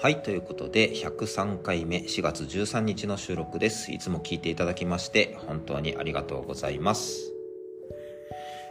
はい、ということで、103回目、4月13日の収録です。いつも聞いていただきまして、本当にありがとうございます。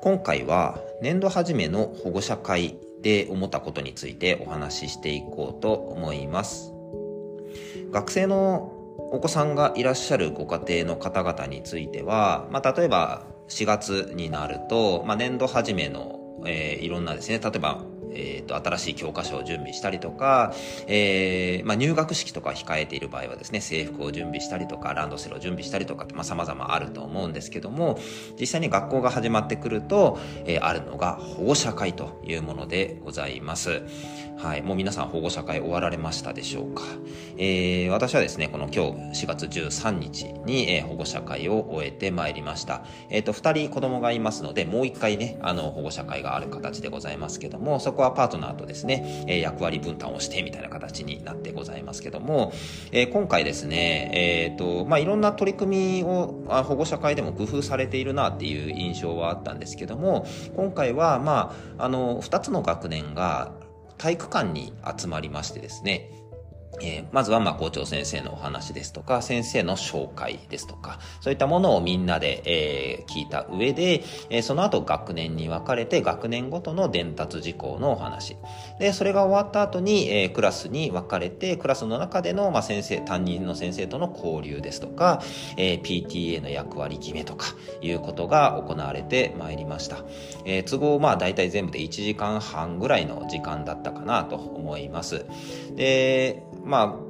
今回は、年度初めの保護者会で思ったことについてお話ししていこうと思います。学生のお子さんがいらっしゃるご家庭の方々については、まあ、例えば4月になると、まあ、年度初めの、えー、いろんなですね、例えばえーと、新しい教科書を準備したりとか、えーまあ、入学式とか控えている場合はですね制服を準備したりとかランドセルを準備したりとかってさまざ、まあ、ると思うんですけども実際に学校が始まってくると、えー、あるのが保護者会というものでございます。はい、もう皆さん保護者会終わられましたでしょうか。えー、私はですねこの今日4月13日に、えー、保護者会を終えてまいりました。えっ、ー、と2人子供がいますのでもう1回ねあの保護者会がある形でございますけどもそこはパートナーとですね、え役割分担をしてみたいな形になってございますけども、え今回ですね、えっ、と、まあ、いろんな取り組みを保護者会でも工夫されているなっていう印象はあったんですけども、今回は、まあ、あの、2つの学年が体育館に集まりましてですね、えー、まずはま校長先生のお話ですとか、先生の紹介ですとか、そういったものをみんなで、えー、聞いた上で、えー、その後学年に分かれて学年ごとの伝達事項のお話。で、それが終わった後に、えー、クラスに分かれて、クラスの中での、まあ、先生、担任の先生との交流ですとか、えー、PTA の役割決めとか、いうことが行われてまいりました。えー、都合、まあ大体全部で1時間半ぐらいの時間だったかなと思います。で、まあ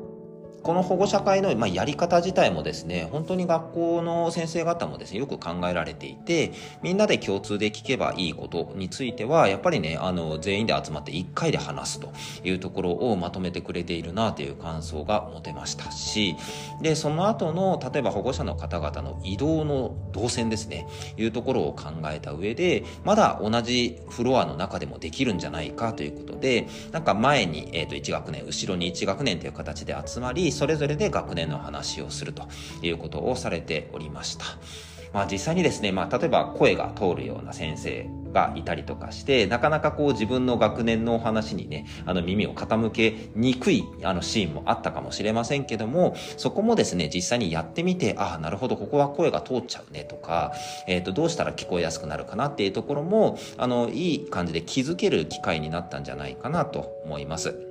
この保護者会の、まあ、やり方自体もですね、本当に学校の先生方もですね、よく考えられていて、みんなで共通で聞けばいいことについては、やっぱりね、あの、全員で集まって1回で話すというところをまとめてくれているなという感想が持てましたし、で、その後の、例えば保護者の方々の移動の動線ですね、いうところを考えた上で、まだ同じフロアの中でもできるんじゃないかということで、なんか前に、えっ、ー、と、1学年、後ろに1学年という形で集まり、それぞれで学年の話をするということをされておりました。まあ実際にですね、まあ例えば声が通るような先生がいたりとかして、なかなかこう自分の学年のお話にね、あの耳を傾けにくいあのシーンもあったかもしれませんけども、そこもですね、実際にやってみて、ああ、なるほど、ここは声が通っちゃうねとか、えっ、ー、と、どうしたら聞こえやすくなるかなっていうところも、あの、いい感じで気づける機会になったんじゃないかなと思います。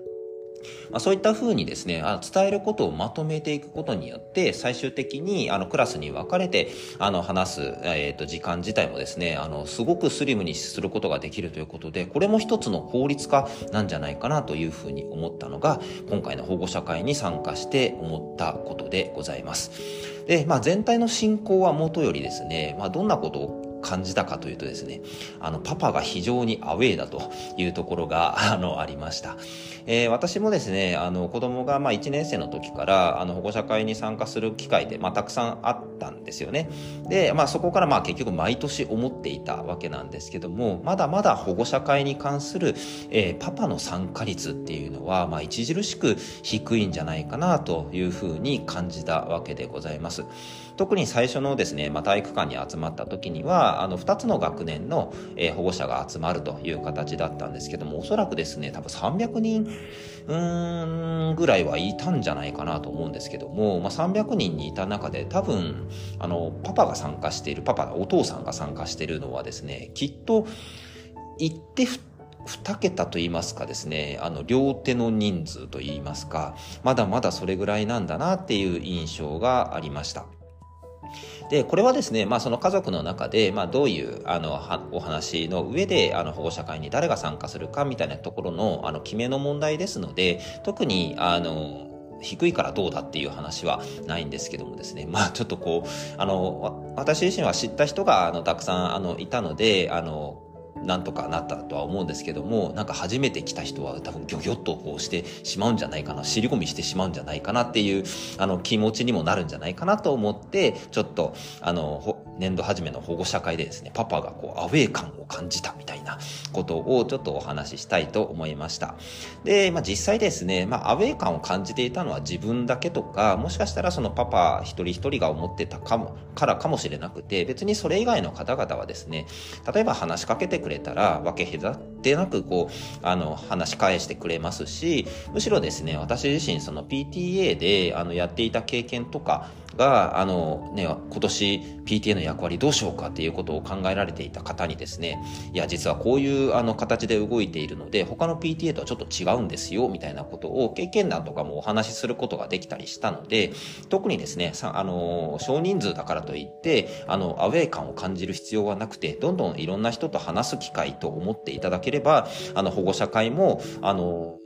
まあ、そういったふうにですね、あ伝えることをまとめていくことによって、最終的にあのクラスに分かれてあの話す、えー、と時間自体もですね、あのすごくスリムにすることができるということで、これも一つの効率化なんじゃないかなというふうに思ったのが、今回の保護者会に参加して思ったことでございます。で、まあ、全体の進行はもとよりですね、まあ、どんなことを感じたかというとですね、あの、パパが非常にアウェーだというところが、あの、ありました。えー、私もですね、あの、子供が、まあ、1年生の時から、あの、保護者会に参加する機会で、まあ、たくさんあったんですよね。で、まあ、そこから、まあ、結局毎年思っていたわけなんですけども、まだまだ保護者会に関する、えー、パパの参加率っていうのは、まあ、著しく低いんじゃないかなというふうに感じたわけでございます。特に最初のですね、まあ、体育館に集まった時には、あの、2つの学年の、えー、保護者が集まるという形だったんですけども、おそらくですね、多分300人、うーん、ぐらいはいたんじゃないかなと思うんですけども、まあ、300人にいた中で多分、あの、パパが参加している、パパ、お父さんが参加しているのはですね、きっと、行って2桁と言いますかですね、あの、両手の人数と言いますか、まだまだそれぐらいなんだなっていう印象がありました。で、これはですね、まあその家族の中で、まあどういう、あの、お話の上で、あの、保護者会に誰が参加するかみたいなところの、あの、決めの問題ですので、特に、あの、低いからどうだっていう話はないんですけどもですね。まあちょっとこう、あの、私自身は知った人が、あの、たくさん、あの、いたので、あの、なんとかなったとは思うんですけども、なんか初めて来た人は多分ギョギョッとこうしてしまうんじゃないかな、尻込みしてしまうんじゃないかなっていう、あの、気持ちにもなるんじゃないかなと思って、ちょっと、あの、年度初めの保護者会でですね、パパがこう、アウェー感を感じたみたいなことをちょっとお話ししたいと思いました。で、まあ実際ですね、まあアウェー感を感じていたのは自分だけとか、もしかしたらそのパパ一人一人が思ってたかも、からかもしれなくて、別にそれ以外の方々はですね、例えば話しかけてくれたら、分け隔てなくこう、あの、話し返してくれますし、むしろですね、私自身その PTA であのやっていた経験とか、が、あのね、今年 PTA の役割どうしようかっていうことを考えられていた方にですね、いや、実はこういうあの形で動いているので、他の PTA とはちょっと違うんですよ、みたいなことを経験談とかもお話しすることができたりしたので、特にですね、さあの、少人数だからといって、あの、アウェー感を感じる必要はなくて、どんどんいろんな人と話す機会と思っていただければ、あの、保護者会も、あの、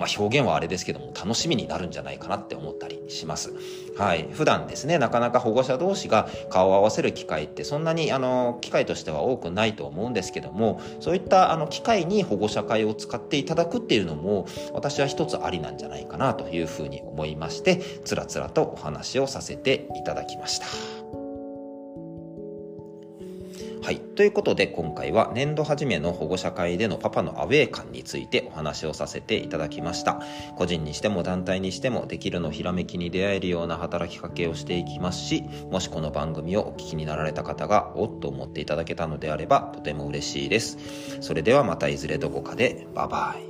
まあ、表現はあれですけども、楽しみになるんじゃないかなって思ったりします。はい。普段ですね、なかなか保護者同士が顔を合わせる機会ってそんなに、あの、機会としては多くないと思うんですけども、そういったあの機会に保護者会を使っていただくっていうのも、私は一つありなんじゃないかなというふうに思いまして、つらつらとお話をさせていただきました。はい。ということで今回は年度初めの保護者会でのパパのアウェー感についてお話をさせていただきました。個人にしても団体にしてもできるのひらめきに出会えるような働きかけをしていきますし、もしこの番組をお聞きになられた方がおっと思っていただけたのであればとても嬉しいです。それではまたいずれどこかでバイバイ。